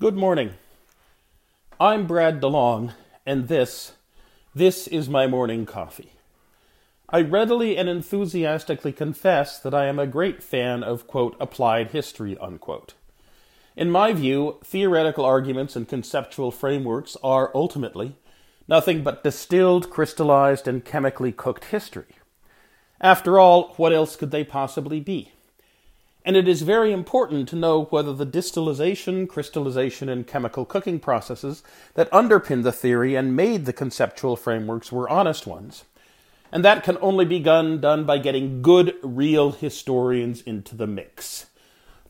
Good morning. I'm Brad DeLong, and this, this is my morning coffee. I readily and enthusiastically confess that I am a great fan of, quote, applied history, unquote. In my view, theoretical arguments and conceptual frameworks are ultimately nothing but distilled, crystallized, and chemically cooked history. After all, what else could they possibly be? And it is very important to know whether the distillation, crystallization, and chemical cooking processes that underpin the theory and made the conceptual frameworks were honest ones. And that can only be done, by getting good, real historians into the mix.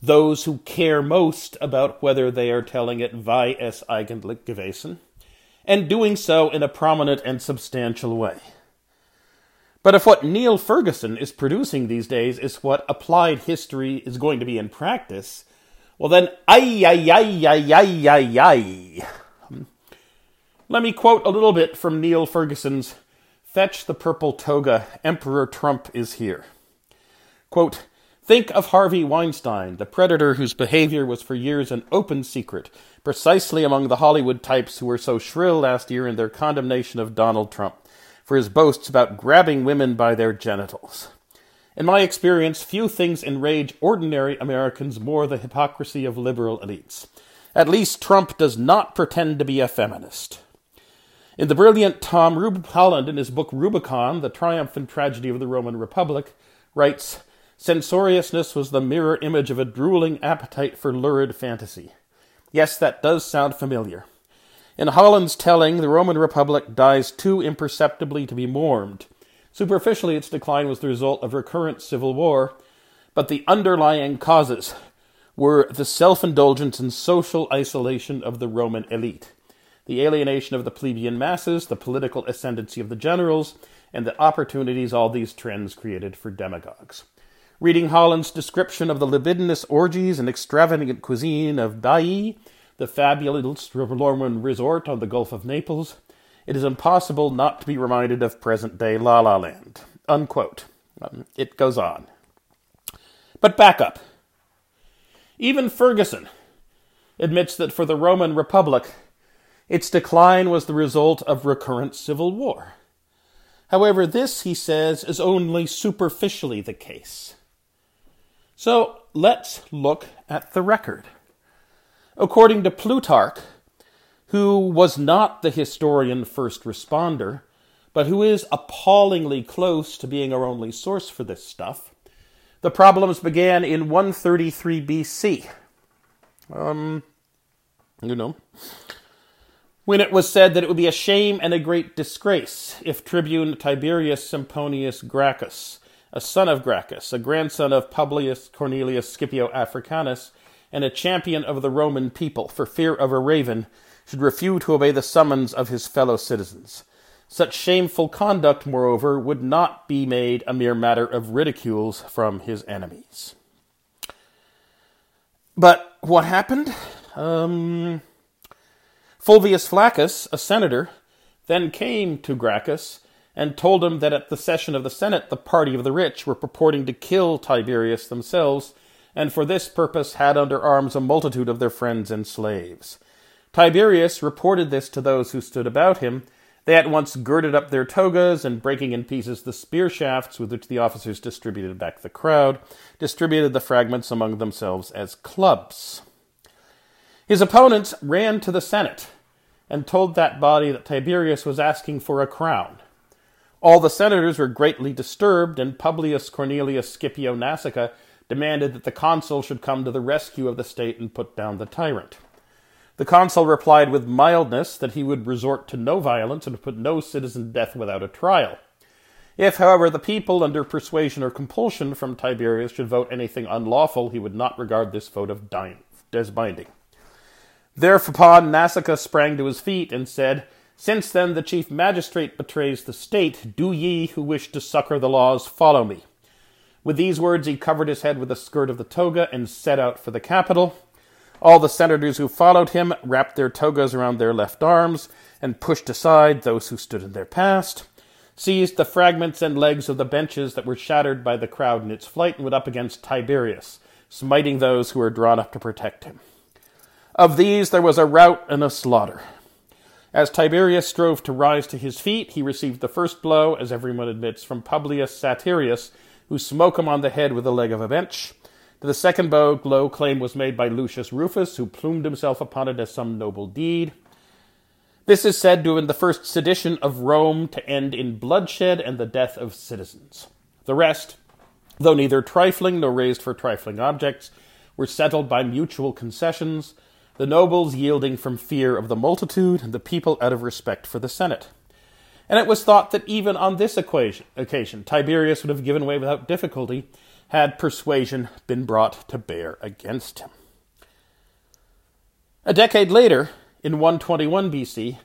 Those who care most about whether they are telling it wie es eigentlich gewesen, and doing so in a prominent and substantial way. But if what Niall Ferguson is producing these days is what applied history is going to be in practice, well then, ay, ay, ay, ay, ay, ay, ay. Let me quote a little bit from Niall Ferguson's Fetch the Purple Toga, Emperor Trump is Here. Quote, Think of Harvey Weinstein, the predator whose behavior was for years an open secret, precisely among the Hollywood types who were so shrill last year in their condemnation of Donald Trump for his boasts about grabbing women by their genitals. In my experience, few things enrage ordinary Americans more than the hypocrisy of liberal elites. At least Trump does not pretend to be a feminist. In the brilliant Tom Rub- Holland, in his book Rubicon, The Triumph and Tragedy of the Roman Republic, writes Censoriousness was the mirror image of a drooling appetite for lurid fantasy. Yes, that does sound familiar. In Holland's telling, the Roman Republic dies too imperceptibly to be mourned. Superficially, its decline was the result of recurrent civil war, but the underlying causes were the self indulgence and social isolation of the Roman elite, the alienation of the plebeian masses, the political ascendancy of the generals, and the opportunities all these trends created for demagogues. Reading Holland's description of the libidinous orgies and extravagant cuisine of Baiae, the fabulous Roman resort on the Gulf of Naples, it is impossible not to be reminded of present day La La Land. Unquote. Um, it goes on. But back up. Even Ferguson admits that for the Roman Republic, its decline was the result of recurrent civil war. However, this, he says, is only superficially the case. So let's look at the record. According to Plutarch, who was not the historian first responder, but who is appallingly close to being our only source for this stuff, the problems began in 133 BC. Um, you know, when it was said that it would be a shame and a great disgrace if Tribune Tiberius Sempronius Gracchus, a son of Gracchus, a grandson of Publius Cornelius Scipio Africanus, and a champion of the Roman people, for fear of a raven, should refuse to obey the summons of his fellow citizens. Such shameful conduct, moreover, would not be made a mere matter of ridicules from his enemies. But what happened? Um, Fulvius Flaccus, a senator, then came to Gracchus and told him that at the session of the Senate the party of the rich were purporting to kill Tiberius themselves and for this purpose had under arms a multitude of their friends and slaves. Tiberius reported this to those who stood about him. They at once girded up their togas, and breaking in pieces the spear shafts with which the officers distributed back the crowd, distributed the fragments among themselves as clubs. His opponents ran to the Senate and told that body that Tiberius was asking for a crown. All the senators were greatly disturbed, and Publius Cornelius Scipio Nasica demanded that the consul should come to the rescue of the state and put down the tyrant. The consul replied with mildness that he would resort to no violence and put no citizen to death without a trial. If, however, the people, under persuasion or compulsion from Tiberius, should vote anything unlawful, he would not regard this vote of as binding. Thereupon Nasica sprang to his feet and said, Since then the chief magistrate betrays the state, do ye who wish to succor the laws follow me. With these words, he covered his head with the skirt of the toga and set out for the capital. All the senators who followed him wrapped their togas around their left arms and pushed aside those who stood in their past, seized the fragments and legs of the benches that were shattered by the crowd in its flight, and went up against Tiberius, smiting those who were drawn up to protect him. Of these there was a rout and a slaughter. As Tiberius strove to rise to his feet, he received the first blow, as everyone admits, from Publius Satureius, who smote him on the head with the leg of a bench. To the second blow, claim was made by Lucius Rufus, who plumed himself upon it as some noble deed. This is said to have been the first sedition of Rome to end in bloodshed and the death of citizens. The rest, though neither trifling nor raised for trifling objects, were settled by mutual concessions, the nobles yielding from fear of the multitude, and the people out of respect for the Senate. And it was thought that even on this occasion, Tiberius would have given way without difficulty had persuasion been brought to bear against him. A decade later, in 121 BC,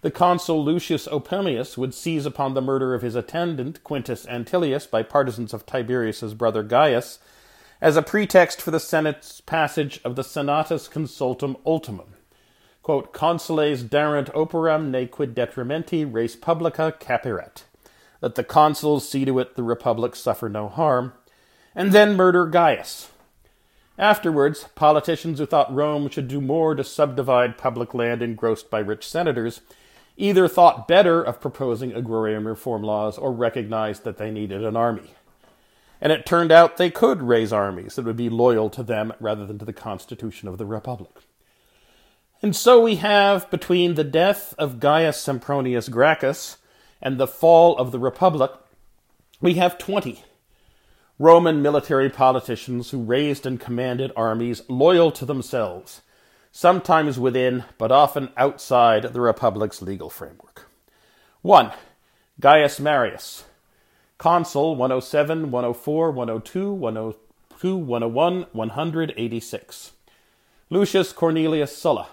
the consul Lucius Opimius would seize upon the murder of his attendant Quintus Antilius by partisans of Tiberius's brother Gaius as a pretext for the Senate's passage of the Senatus Consultum Ultimum. Quote, Consules darent operam ne quid detrimenti res publica capiret. Let the consuls see to it the republic suffer no harm. And then murder Gaius. Afterwards, politicians who thought Rome should do more to subdivide public land engrossed by rich senators either thought better of proposing agrarian reform laws or recognized that they needed an army. And it turned out they could raise armies that would be loyal to them rather than to the constitution of the republic. And so we have, between the death of Gaius Sempronius Gracchus and the fall of the republic, we have 20 Roman military politicians who raised and commanded armies loyal to themselves, sometimes within, but often outside the republic's legal framework. 1. Gaius Marius, Consul 107, 104, 102, 102, 101, 186. Lucius Cornelius Sulla,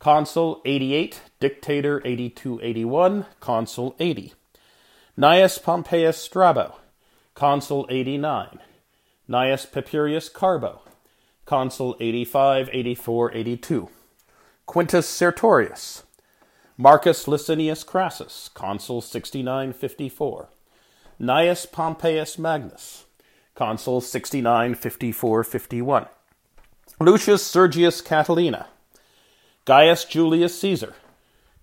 Consul 88, Dictator 82 81, Consul 80. Gnaeus Pompeius Strabo, Consul 89. Gnaeus Papirius Carbo, Consul 85, 84, 82. Quintus Sertorius. Marcus Licinius Crassus, Consul 69, 54. Gnaeus Pompeius Magnus, consul 69 54 51. Lucius Sergius Catilina, Gaius Julius Caesar,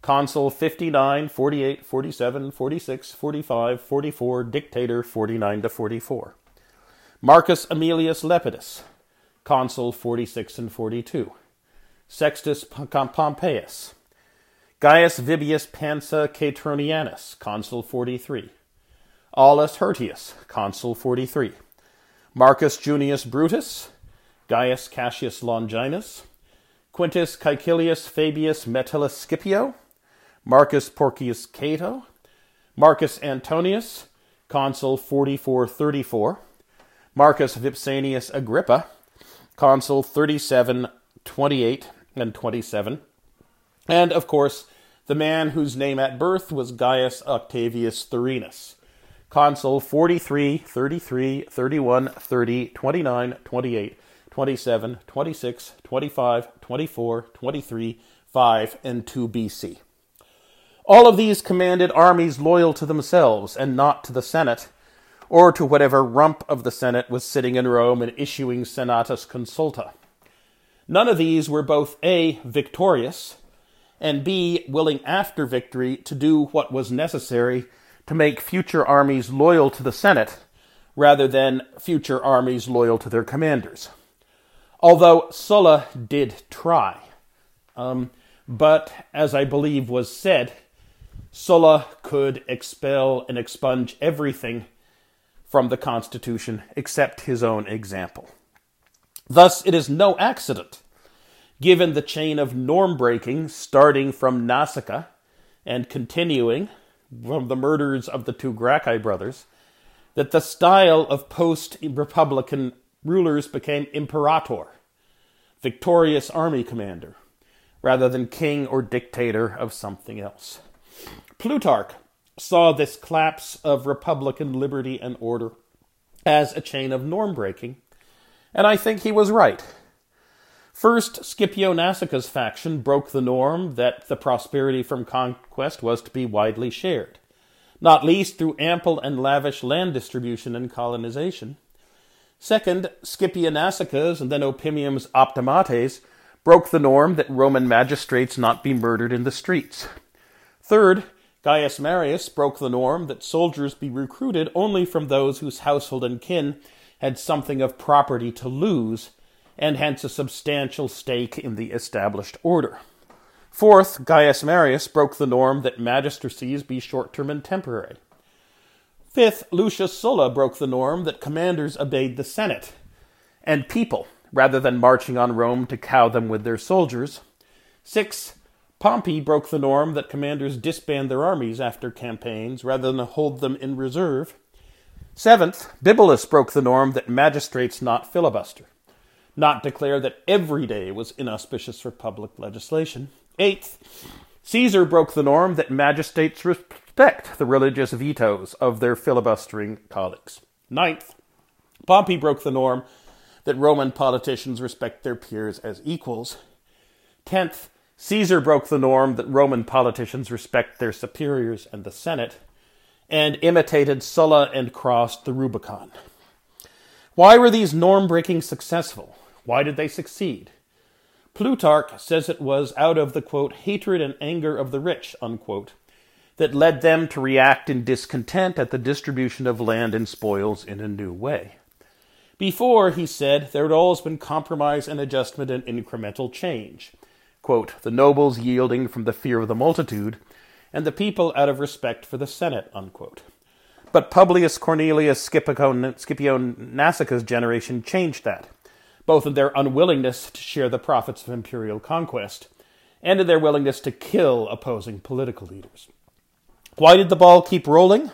consul 59 48 47 46 45 44, dictator 49 to 44. Marcus Aemilius Lepidus, consul 46 and 42. Sextus Pompeius, Gaius Vibius Pansa Caetronianus, consul 43. Aulus Hirtius, consul 43. Marcus Junius Brutus, Gaius Cassius Longinus, Quintus Caecilius Fabius Metellus Scipio, Marcus Porcius Cato, Marcus Antonius, consul 4434, Marcus Vipsanius Agrippa, consul 37, 28, and 27, and of course, the man whose name at birth was Gaius Octavius Thurinus, Consul 43, 33, 31, 30, 29, 28, 27, 26, 25, 24, 23, 5, and 2 BC. All of these commanded armies loyal to themselves and not to the Senate, or to whatever rump of the Senate was sitting in Rome and issuing Senatus Consulta. None of these were both A, victorious, and B, willing after victory to do what was necessary to make future armies loyal to the Senate rather than future armies loyal to their commanders. Although Sulla did try. Um, but as I believe was said, Sulla could expel and expunge everything from the Constitution except his own example. Thus, it is no accident, given the chain of norm breaking starting from Nasica and continuing from the murders of the two Gracchi brothers, that the style of post Republican rulers became imperator, victorious army commander, rather than king or dictator of something else. Plutarch saw this collapse of Republican liberty and order as a chain of norm breaking, and I think he was right. First, Scipio Nasica's faction broke the norm that the prosperity from conquest was to be widely shared, not least through ample and lavish land distribution and colonization. Second, Scipio Nasica's and then Opimium's Optimates broke the norm that Roman magistrates not be murdered in the streets. Third, Gaius Marius broke the norm that soldiers be recruited only from those whose household and kin had something of property to lose, and hence a substantial stake in the established order. Fourth, Gaius Marius broke the norm that magistracies be short term and temporary. Fifth, Lucius Sulla broke the norm that commanders obeyed the Senate and people rather than marching on Rome to cow them with their soldiers. Sixth, Pompey broke the norm that commanders disband their armies after campaigns rather than hold them in reserve. Seventh, Bibulus broke the norm that magistrates not filibuster, not declare that every day was inauspicious for public legislation. Eighth, Caesar broke the norm that magistrates respect the religious vetoes of their filibustering colleagues. Ninth, Pompey broke the norm that Roman politicians respect their peers as equals. Tenth, Caesar broke the norm that Roman politicians respect their superiors and the Senate, and imitated Sulla and crossed the Rubicon. Why were these norm breaking successful? Why did they succeed? Plutarch says it was out of the quote, hatred and anger of the rich, unquote, that led them to react in discontent at the distribution of land and spoils in a new way. Before, he said, there had always been compromise and adjustment and incremental change. Quote, the nobles yielding from the fear of the multitude, and the people out of respect for the Senate. Unquote. But Publius Cornelius Scipio, Scipio Nasica's generation changed that both in their unwillingness to share the profits of imperial conquest and in their willingness to kill opposing political leaders. Why did the ball keep rolling?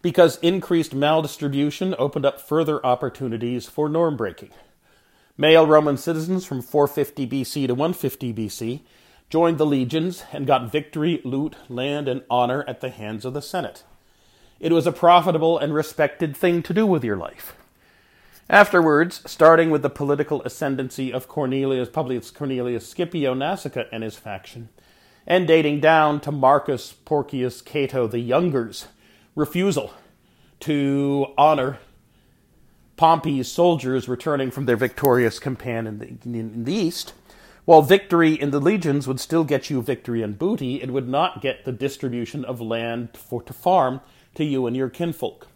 Because increased maldistribution opened up further opportunities for norm breaking. Male Roman citizens from 450 BC to 150 BC joined the legions and got victory, loot, land, and honor at the hands of the Senate. It was a profitable and respected thing to do with your life. Afterwards, starting with the political ascendancy of Cornelius Publius Cornelius Scipio Nasica and his faction, and dating down to Marcus Porcius Cato the Younger's refusal to honor Pompey's soldiers returning from their victorious campaign in the, in the east, while victory in the legions would still get you victory and booty, it would not get the distribution of land for to farm to you and your kinfolk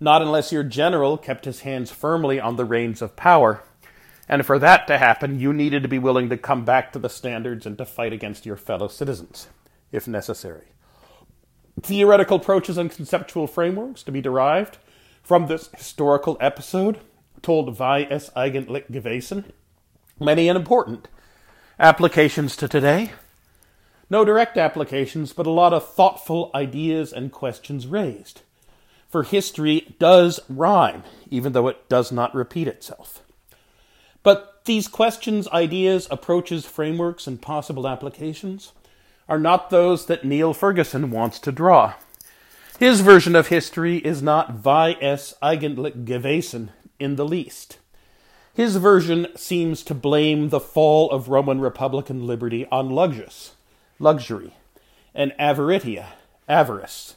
not unless your general kept his hands firmly on the reins of power. And for that to happen, you needed to be willing to come back to the standards and to fight against your fellow citizens, if necessary. Theoretical approaches and conceptual frameworks to be derived from this historical episode told Wie es eigentlich gewesen. Many and important applications to today. No direct applications, but a lot of thoughtful ideas and questions raised for history does rhyme, even though it does not repeat itself. But these questions, ideas, approaches, frameworks, and possible applications are not those that Niall Ferguson wants to draw. His version of history is not Wie es eigentlich gewesen in the least. His version seems to blame the fall of Roman Republican liberty on luxus, luxury, and avaritia, avarice,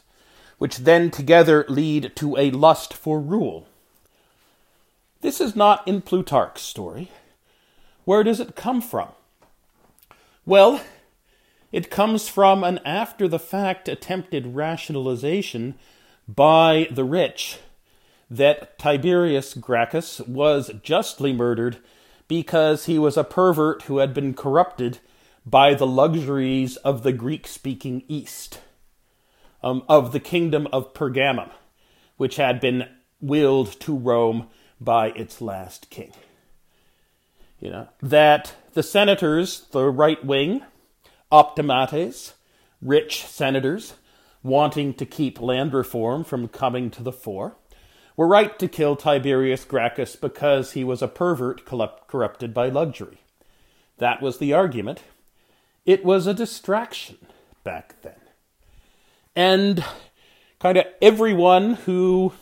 which then together lead to a lust for rule. This is not in Plutarch's story. Where does it come from? Well, it comes from an after the fact attempted rationalization by the rich that Tiberius Gracchus was justly murdered because he was a pervert who had been corrupted by the luxuries of the Greek speaking East um, of the kingdom of Pergamum, which had been willed to Rome by its last king. You know, that the senators, the right wing, optimates, rich senators, wanting to keep land reform from coming to the fore, were right to kill Tiberius Gracchus because he was a pervert corrupted by luxury. That was the argument. It was a distraction back then. And kind of everyone who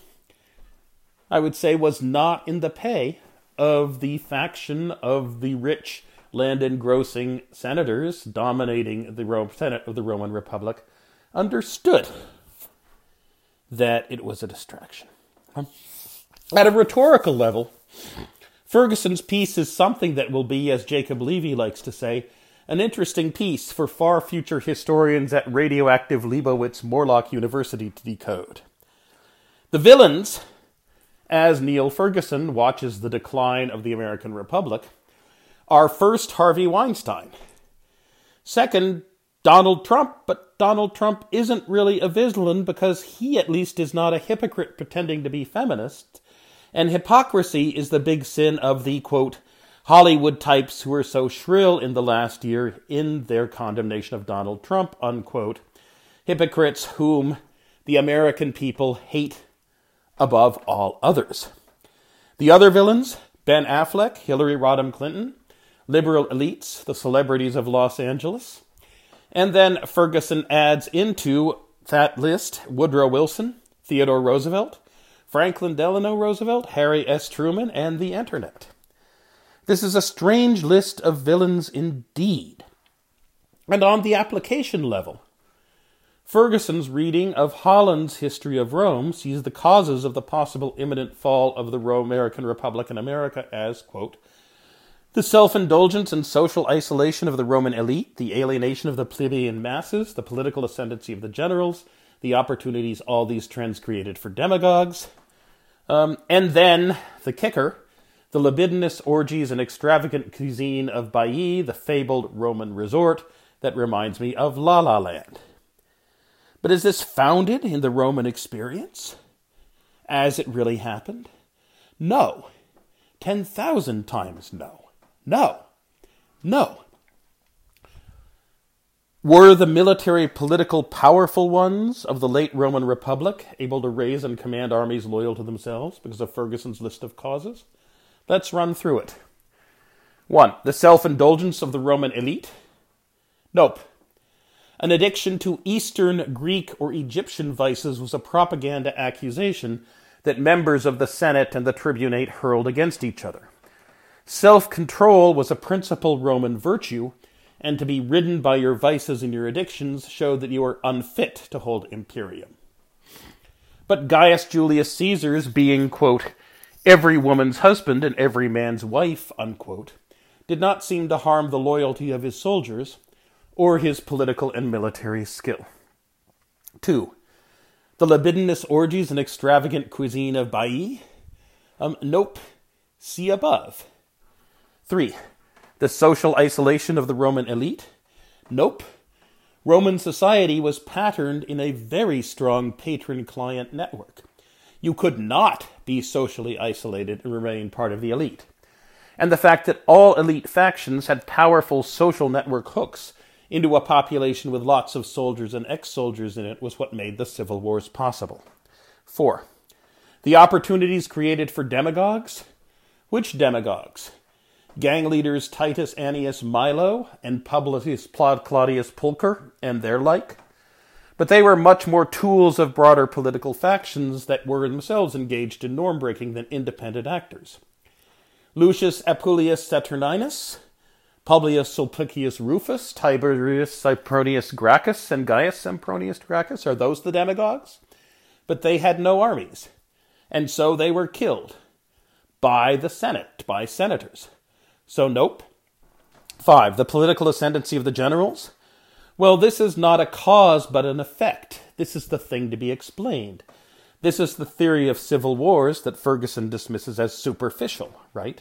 I would say was not in the pay of the faction of the rich land engrossing senators dominating the Rome, Senate of the Roman Republic understood that it was a distraction. At a rhetorical level, Ferguson's piece is something that will be, as Jacob Levy likes to say, an interesting piece for far future historians at radioactive Leibowitz Morlock University to decode. The villains, as Niall Ferguson watches the decline of the American Republic, are first Harvey Weinstein. Second, Donald Trump, but Donald Trump isn't really a villain because he at least is not a hypocrite pretending to be feminist. And hypocrisy is the big sin of the quote, Hollywood types who were so shrill in the last year in their condemnation of Donald Trump, unquote. Hypocrites whom the American people hate above all others. The other villains Ben Affleck, Hillary Rodham Clinton, liberal elites, the celebrities of Los Angeles. And then Ferguson adds into that list Woodrow Wilson, Theodore Roosevelt, Franklin Delano Roosevelt, Harry S. Truman, and the Internet. This is a strange list of villains indeed. And on the application level, Ferguson's reading of Holland's History of Rome sees the causes of the possible imminent fall of the American Republic in America as, quote, the self indulgence and social isolation of the Roman elite, the alienation of the plebeian masses, the political ascendancy of the generals, the opportunities all these trends created for demagogues. Um, and then the kicker the libidinous orgies and extravagant cuisine of Baiae, the fabled Roman resort that reminds me of La La Land. But is this founded in the Roman experience? As it really happened? No. 10,000 times no. No. No. Were the military political powerful ones of the late Roman Republic able to raise and command armies loyal to themselves because of Ferguson's list of causes? Let's run through it. 1. The self indulgence of the Roman elite. Nope. An addiction to Eastern Greek or Egyptian vices was a propaganda accusation that members of the Senate and the tribunate hurled against each other. Self control was a principal Roman virtue, and to be ridden by your vices and your addictions showed that you were unfit to hold imperium. But Gaius Julius Caesar's being, quote, every woman's husband and every man's wife, unquote, did not seem to harm the loyalty of his soldiers or his political and military skill. 2. The libidinous orgies and extravagant cuisine of Baiae? Um, nope. See above. 3. The social isolation of the Roman elite? Nope. Roman society was patterned in a very strong patron client network. You could not be socially isolated and remain part of the elite. And the fact that all elite factions had powerful social network hooks into a population with lots of soldiers and ex soldiers in it was what made the civil wars possible. 4. The opportunities created for demagogues? Which demagogues? Gang leaders Titus Annius Milo and Publius Claudius Pulcher and their like? But they were much more tools of broader political factions that were themselves engaged in norm breaking than independent actors. Lucius Appuleius Saturninus, Publius Sulpicius Rufus, Tiberius Sempronius Gracchus, and Gaius Sempronius Gracchus are those the demagogues? But they had no armies, and so they were killed by the Senate, by senators. So, nope. Five, the political ascendancy of the generals. Well, this is not a cause but an effect. This is the thing to be explained. This is the theory of civil wars that Ferguson dismisses as superficial, right?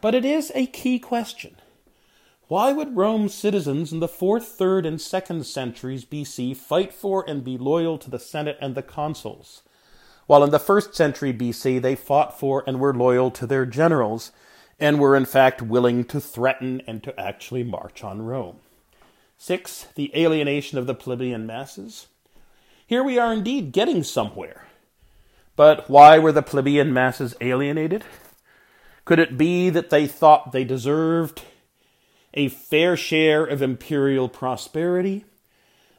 But it is a key question. Why would Rome's citizens in the 4th, 3rd, and 2nd centuries BC fight for and be loyal to the Senate and the consuls, while in the 1st century BC they fought for and were loyal to their generals, and were in fact willing to threaten and to actually march on Rome? Six, the alienation of the plebeian masses. Here we are indeed getting somewhere. But why were the plebeian masses alienated? Could it be that they thought they deserved a fair share of imperial prosperity?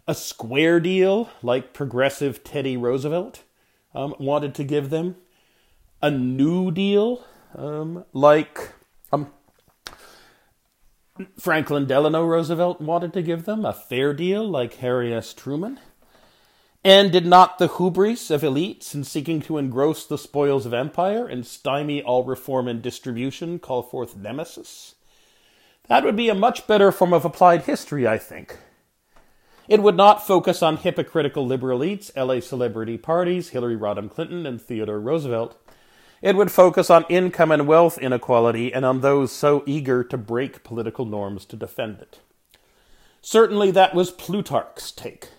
A square deal like progressive Teddy Roosevelt um, wanted to give them? A new deal um, like um, Franklin Delano Roosevelt wanted to give them a fair deal like Harry S. Truman. And did not the hubris of elites in seeking to engross the spoils of empire and stymie all reform and distribution call forth nemesis? That would be a much better form of applied history, I think. It would not focus on hypocritical liberal elites, LA celebrity parties, Hillary Rodham Clinton, and Theodore Roosevelt. It would focus on income and wealth inequality and on those so eager to break political norms to defend it. Certainly, that was Plutarch's take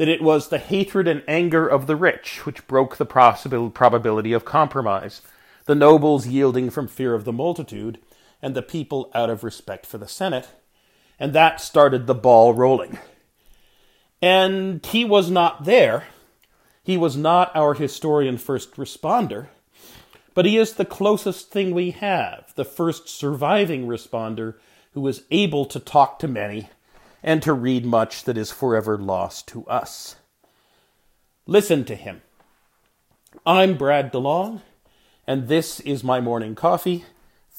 that it was the hatred and anger of the rich which broke the probability of compromise, the nobles yielding from fear of the multitude, and the people out of respect for the Senate, and that started the ball rolling. And he was not there. He was not our historian first responder, but he is the closest thing we have, the first surviving responder who was able to talk to many and to read much that is forever lost to us. Listen to him. I'm Brad DeLong, and this is my morning coffee.